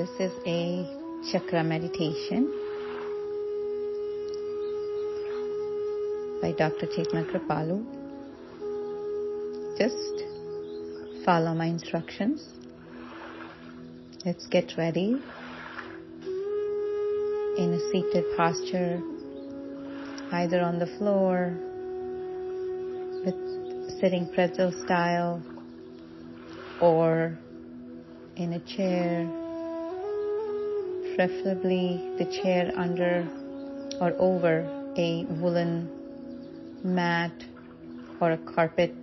This is a chakra meditation by Dr. Chetna Kripalu. Just follow my instructions. Let's get ready in a seated posture, either on the floor with sitting pretzel style or in a chair, preferably the chair under or over a woolen mat or a carpet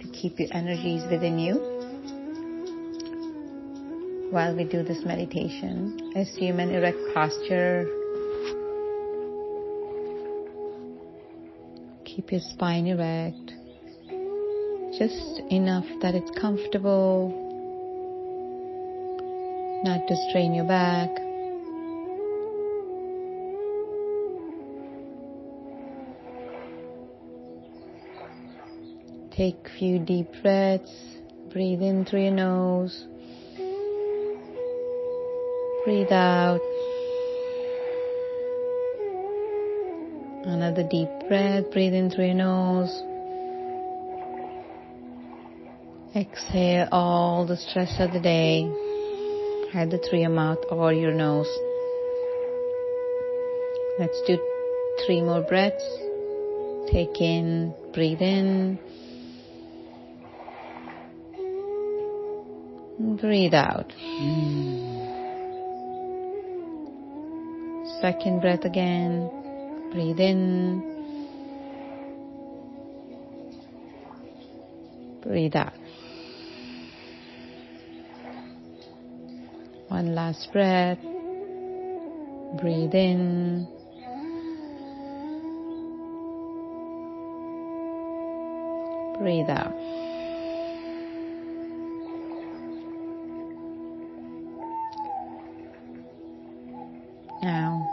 to keep your energies within you. While we do this meditation, assume an erect posture. Keep your spine erect, just enough that it's comfortable not to strain your back. Take a few deep breaths. Breathe in through your nose. Breathe out. Another deep breath. Breathe in through your nose. Exhale all the stress of the day either through your mouth or your nose. Let's do three more breaths. Take in, breathe in. Breathe out. Second breath again. Breathe in. Breathe out. One last breath. Breathe in. Breathe out. Now,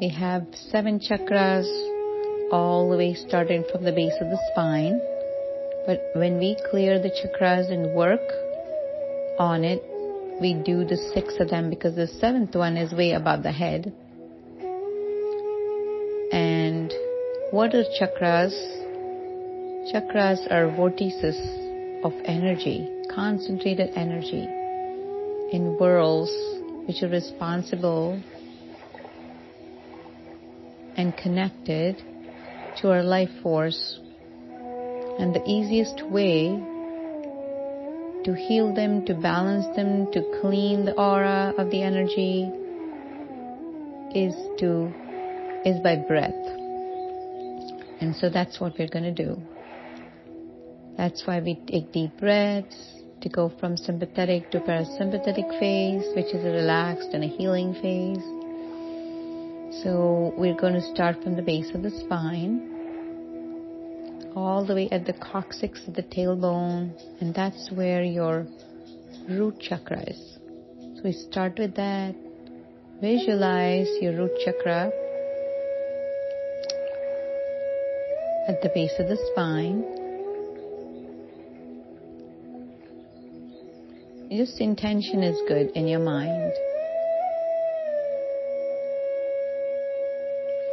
we have seven chakras all the way starting from the base of the spine. But when we clear the chakras and work on it, we do the six of them because the seventh one is way above the head. And what are chakras? Chakras are vortices of energy, concentrated energy in worlds which are responsible and connected to our life force. And the easiest way to heal them, to balance them, to clean the aura of the energy is to is by breath. And so that's what we're going to do. That's why we take deep breaths to go from sympathetic to parasympathetic phase, which is a relaxed and a healing phase. So we're going to start from the base of the spine all the way at the coccyx of the tailbone, and that's where your root chakra is. So we start with that. Visualize your root chakra at the base of the spine. Just intention is good in your mind.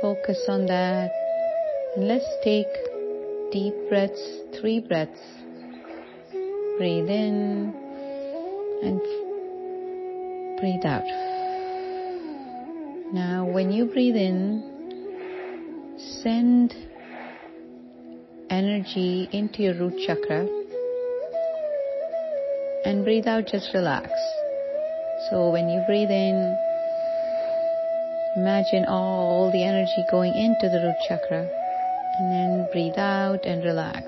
Focus on that. Let's take deep breaths, three breaths. Breathe in and breathe out. Now, when you breathe in, send energy into your root chakra and breathe out, just relax. So, when you breathe in, imagine all the energy going into the root chakra and then breathe out and relax.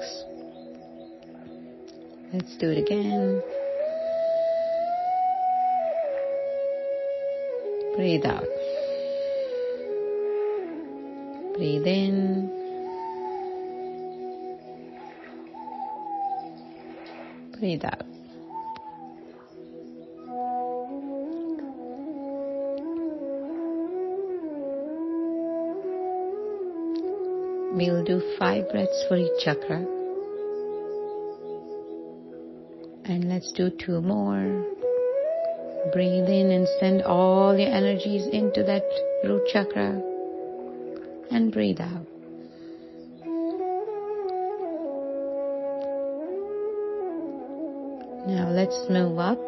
Let's do it again. Breathe out. Breathe in. Breathe out. We'll do five breaths for each chakra. And let's do two more. Breathe in and send all your energies into that root chakra and breathe out. Now let's move up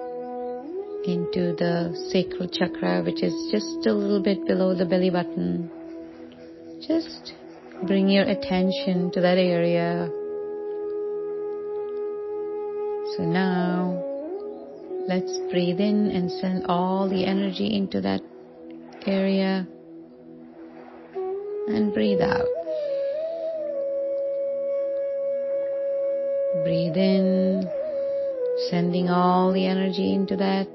into the sacral chakra, which is just a little bit below the belly button. Just bring your attention to that area. So now let's breathe in and send all the energy into that area and breathe out. Breathe in, sending all the energy into that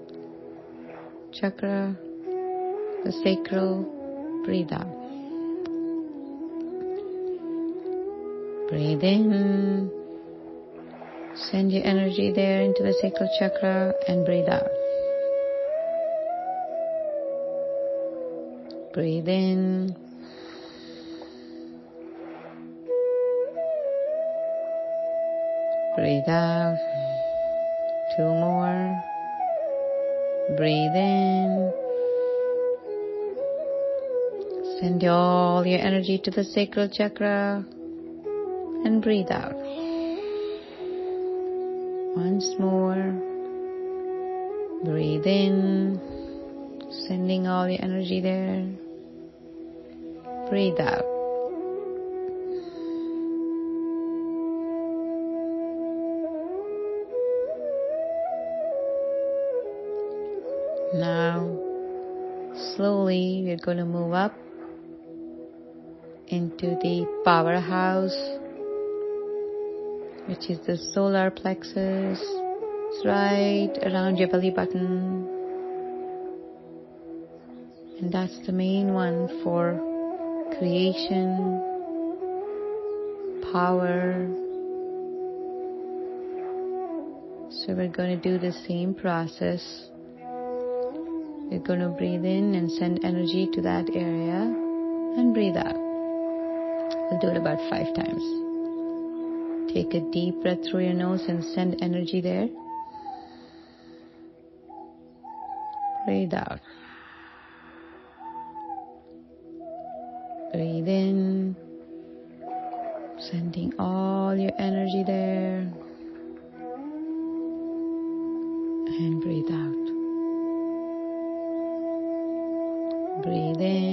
chakra, the sacral. Breathe out. Breathe in. Send your energy there into the sacral chakra and breathe out. Breathe in. Breathe out. Two more. Breathe in. Send all your energy to the sacral chakra and breathe out. Once more. Breathe in, sending all your energy there. Breathe out. Now, slowly we're going to move up into the powerhouse, which is the solar plexus. It's right around your belly button. And that's the main one for creation, power. So we're going to do the same process you're going to breathe in and send energy to that area and breathe out. We'll do it about five times. Take a deep breath through your nose and send energy there. Breathe out. Breathe in, sending all your energy there. And breathe out. Breathe in,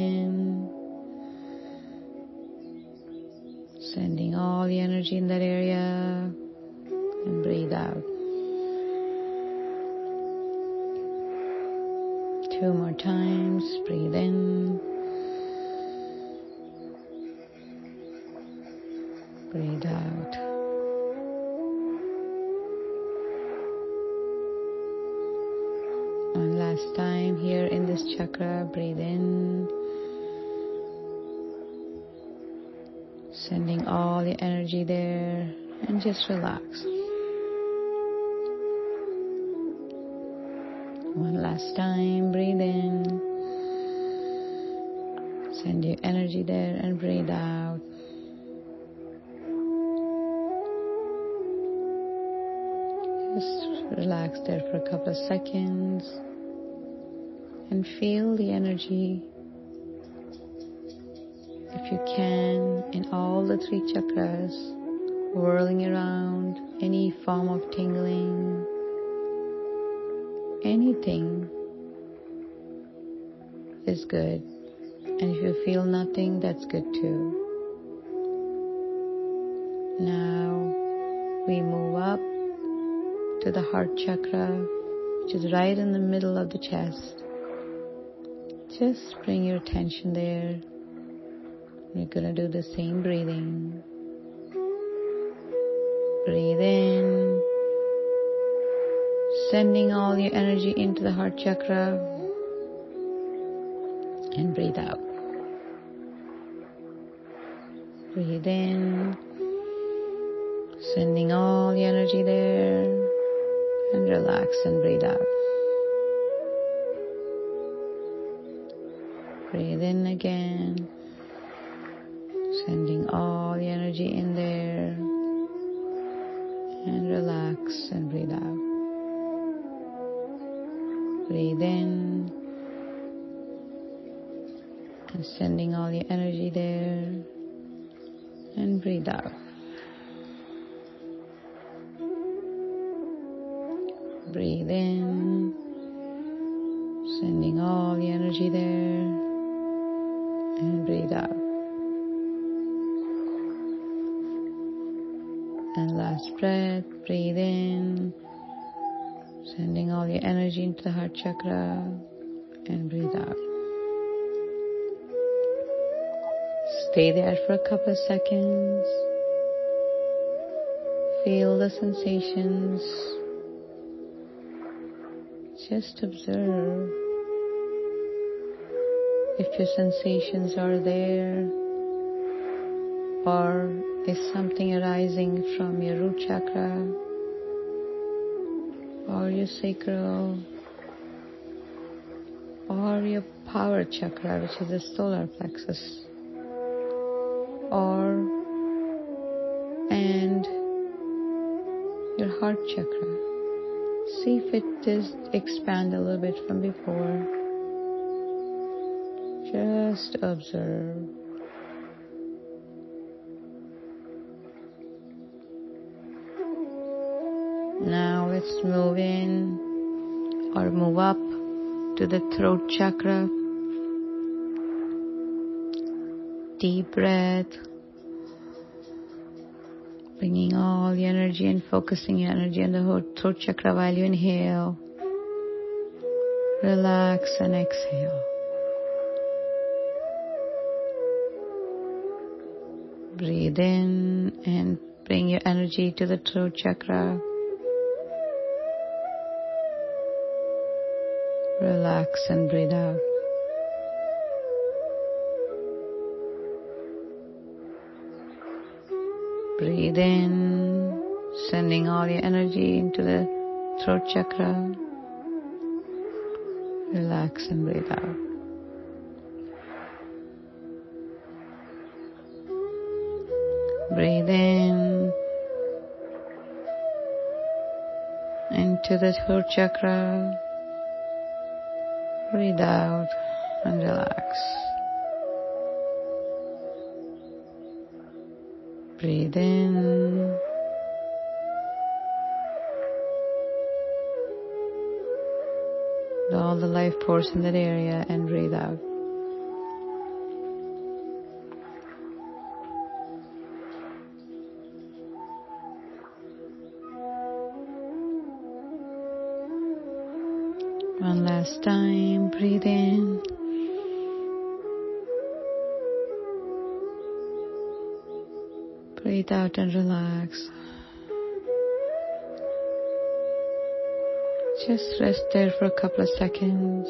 energy in that area, and breathe out. Two more times. Breathe in. Just relax. One last time, breathe in. Send your energy there and breathe out. Just relax there for a couple of seconds and feel the energy, if you can, in all the three chakras, whirling around, any form of tingling, anything is good. And if you feel nothing, that's good too. Now we move up to the heart chakra, which is right in the middle of the chest. Just bring your attention there. You're gonna do the same breathing. Breathe in, sending all your energy into the heart chakra, and breathe out. Breathe in, sending all the energy there, and relax and breathe out. Breathe in again, sending all the energy in there Relax and breathe out. Breathe in and sending all your energy there and breathe out. Breathe in, sending all the energy there and breathe out. And last breath, breathe in, sending all your energy into the heart chakra and breathe out. Stay there for a couple of seconds. Feel the sensations. Just observe if your sensations are there or is something arising from your root chakra or your sacral or your power chakra which is the solar plexus or and your heart chakra. See if it does expand a little bit from before. Just observe. Now let's move in or move up to the throat chakra deep breath, bringing all the energy and focusing your energy on the throat chakra while you inhale. Relax and exhale. Breathe in and bring your energy to the throat chakra. Relax and breathe out. Breathe in, sending all your energy into the throat chakra. Relax and breathe out. Breathe in into the throat chakra. Breathe out and relax. Breathe in. All the life force in that area and breathe out. One last time, breathe in. Breathe out and relax. Just rest there for a couple of seconds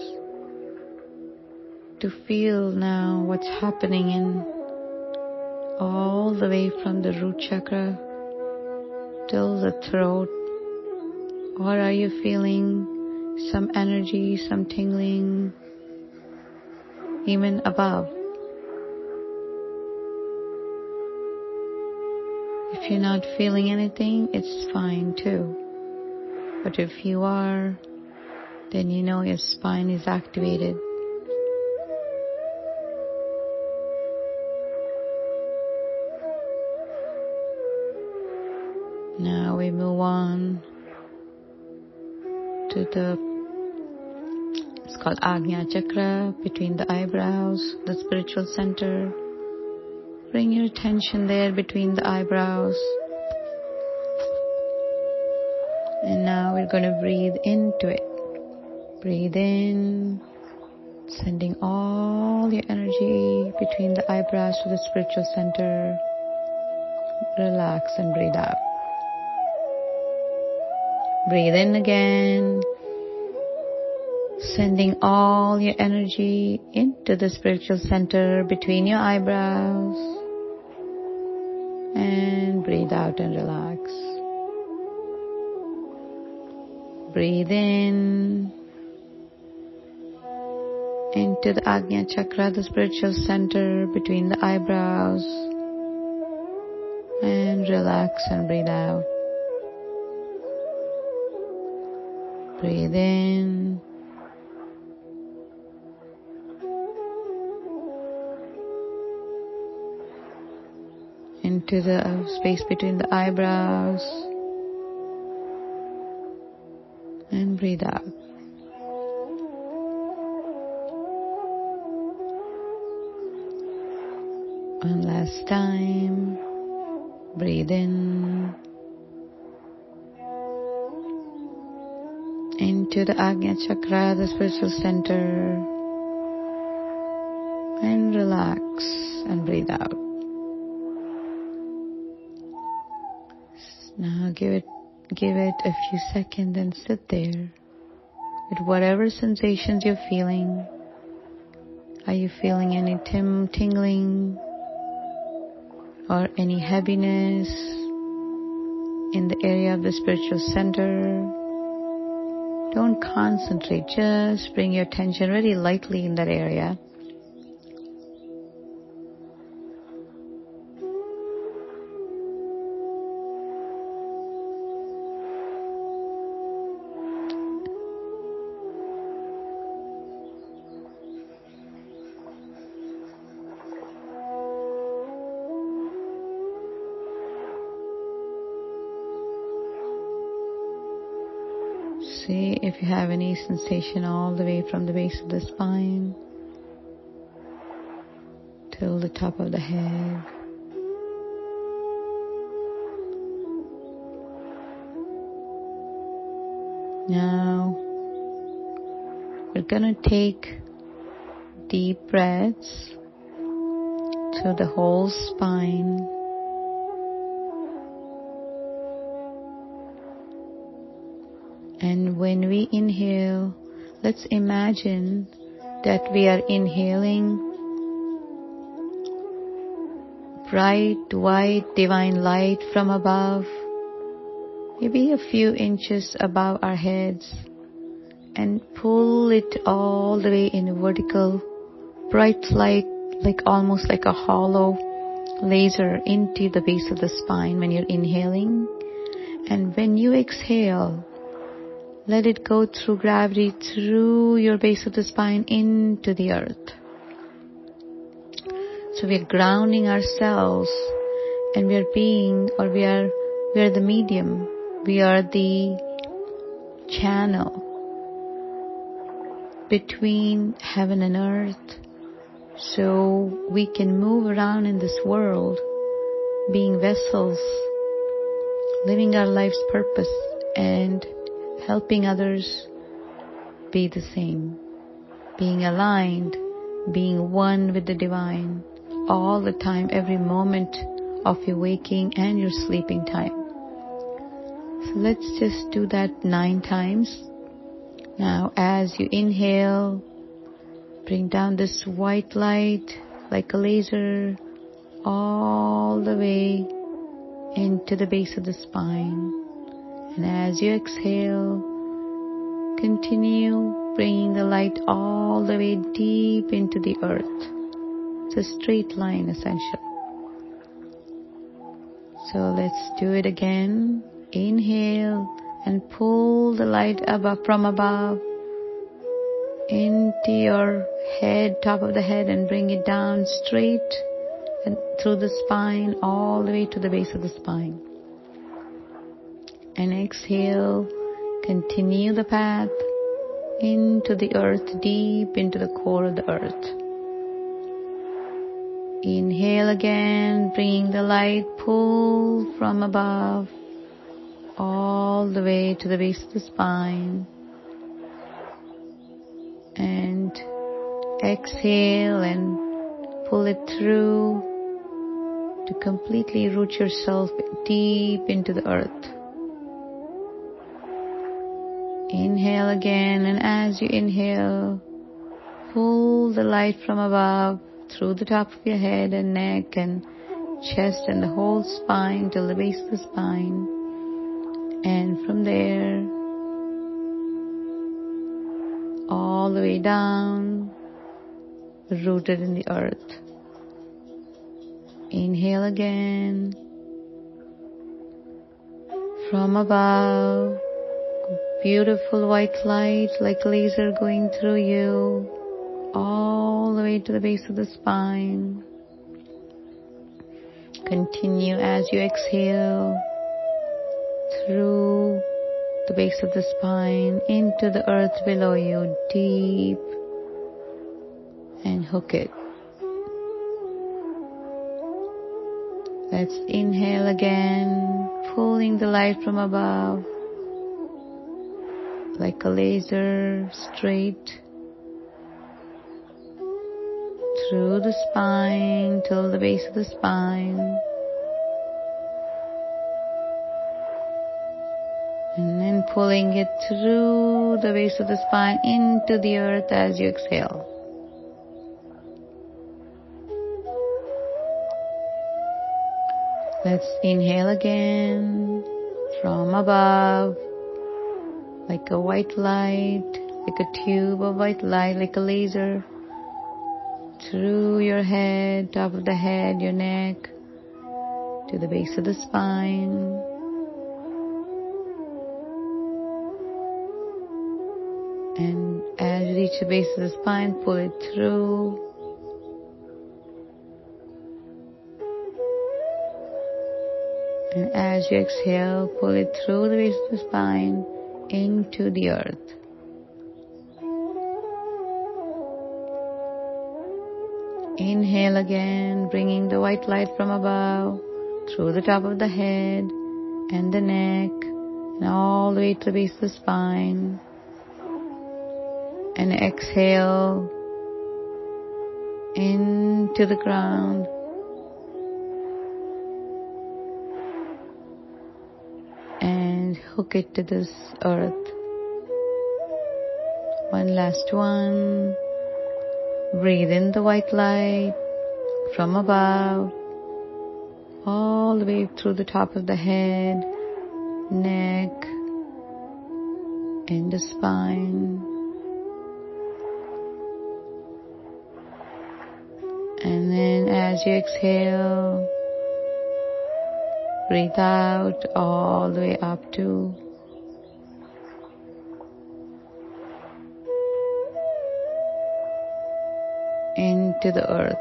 to feel now what's happening in all the way from the root chakra till the throat. Or are you feeling some energy, some tingling, even above? If you're not feeling anything, it's fine too. But if you are, then you know your spine is activated. Now we move on to the called Agnya Chakra between the eyebrows, the spiritual center. Bring your attention there between the eyebrows. And now we're going to breathe into it. Breathe in, sending all your energy between the eyebrows to the spiritual center. Relax and breathe out. Breathe in again, sending all your energy into the spiritual center between your eyebrows and breathe out and relax. Breathe in into the Agnya Chakra, the spiritual center between the eyebrows and relax and breathe out. Breathe in into the uh, space between the eyebrows and breathe out. One last time. Breathe in into the Agnya Chakra, the spiritual center, and relax and breathe out. Now give it give it a few seconds and sit there with whatever sensations you're feeling. Are you feeling any tim- tingling or any heaviness in the area of the spiritual center? Don't concentrate, just bring your attention very lightly in that area. See if you have any sensation all the way from the base of the spine till the top of the head. Now we're gonna take deep breaths through the whole spine. And when we inhale, let's imagine that we are inhaling bright white divine light from above, maybe a few inches above our heads, and pull it all the way in a vertical, bright light, like almost like a hollow laser into the base of the spine when you're inhaling. And when you exhale, let it go through gravity through your base of the spine into the earth. So we are grounding ourselves and we are being or we are we are the medium. We are the channel between heaven and earth. So we can move around in this world being vessels, living our life's purpose and helping others be the same, being aligned, being one with the divine all the time, every moment of your waking and your sleeping time. So let's just do that nine times. Now, as you inhale, bring down this white light like a laser all the way into the base of the spine. And as you exhale, continue bringing the light all the way deep into the earth. It's a straight line essentially. So let's do it again. Inhale and pull the light above from above into your head, top of the head and bring it down straight and through the spine all the way to the base of the spine. And exhale, continue the path into the earth, deep into the core of the earth. Inhale again, bring the light, pull from above all the way to the base of the spine. And exhale and pull it through to completely root yourself deep into the earth. Inhale again, and as you inhale, pull the light from above through the top of your head and neck and chest and the whole spine till the base of the spine. And from there, all the way down, rooted in the earth. Inhale again. From above, beautiful white light like laser going through you all the way to the base of the spine. Continue as you exhale through the base of the spine into the earth below you, deep, and hook it. Let's inhale again, pulling the light from above like a laser straight through the spine till the base of the spine. And then pulling it through the base of the spine into the earth as you exhale. Let's inhale again from above like a white light, like a tube of white light, like a laser through your head, top of the head, your neck, to the base of the spine. And as you reach the base of the spine, pull it through. And as you exhale, pull it through the base of the spine into the earth. Inhale again, bringing the white light from above through the top of the head and the neck and all the way to the base of the spine. And exhale into the ground. Hook it to this earth. One last one. Breathe in the white light from above, all the way through the top of the head, neck, and the spine. And then as you exhale, Breathe out all the way up to into the earth.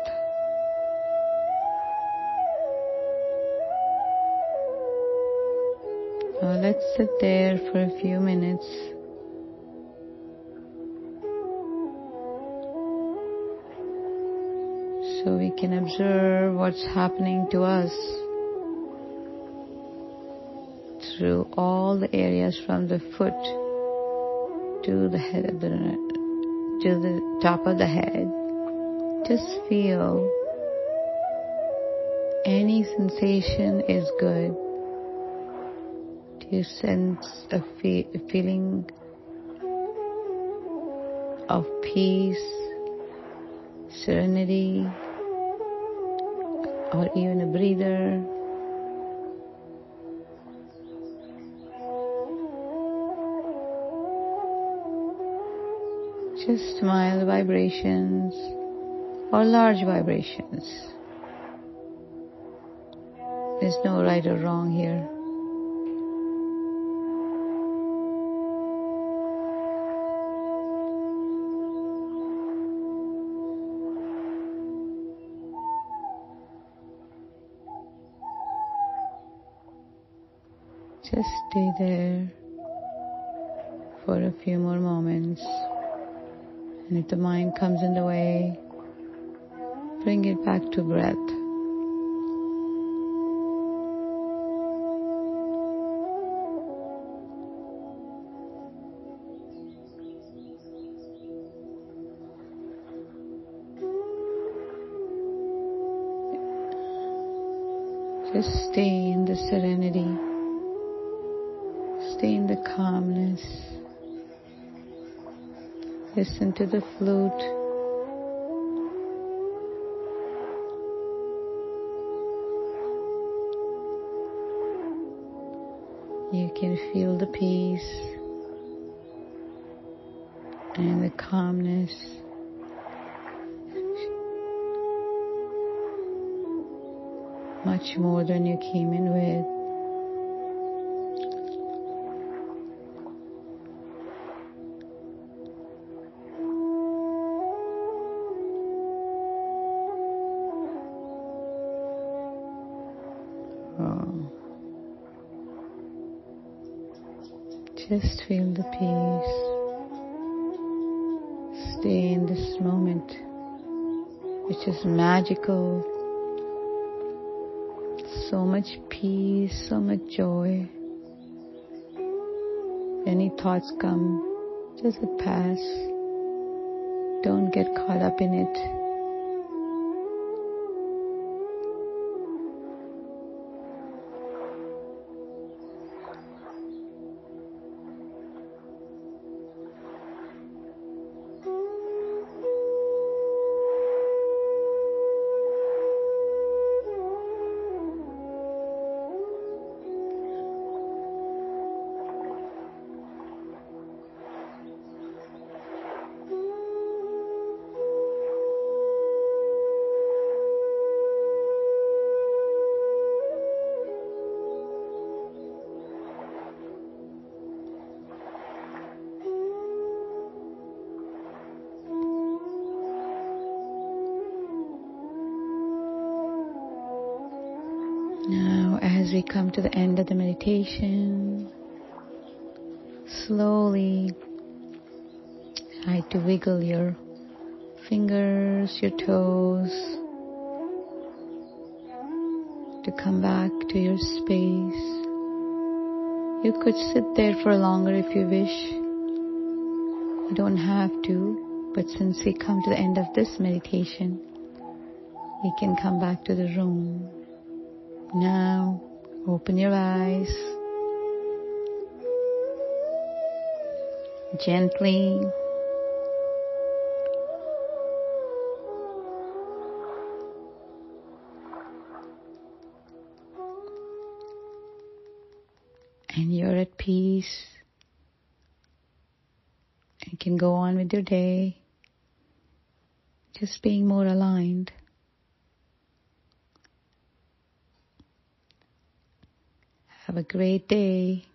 Now let's sit there for a few minutes. So we can observe what's happening to us through all the areas from the foot to the head of the to the top of the head. Just feel any sensation is good. Do you sense a, fe- a feeling of peace, serenity, or even a breather? Just mild vibrations or large vibrations. There's no right or wrong here. Just stay there for a few more moments. And if the mind comes in the way, bring it back to breath. Just stay in the serenity. Listen to the flute. You can feel the peace and the calmness. Much more than you came in with. Just feel the peace. Stay in this moment, which is magical. So much peace, so much joy. Any thoughts come, just pass. Don't get caught up in it. Come to the end of the meditation, slowly try to wiggle your fingers, your toes, to come back to your space. You could sit there for longer if you wish. You don't have to, but since we come to the end of this meditation, we can come back to the room now, open your eyes. Gently. And you're at peace. You can go on with your day, just being more aligned. Have a great day.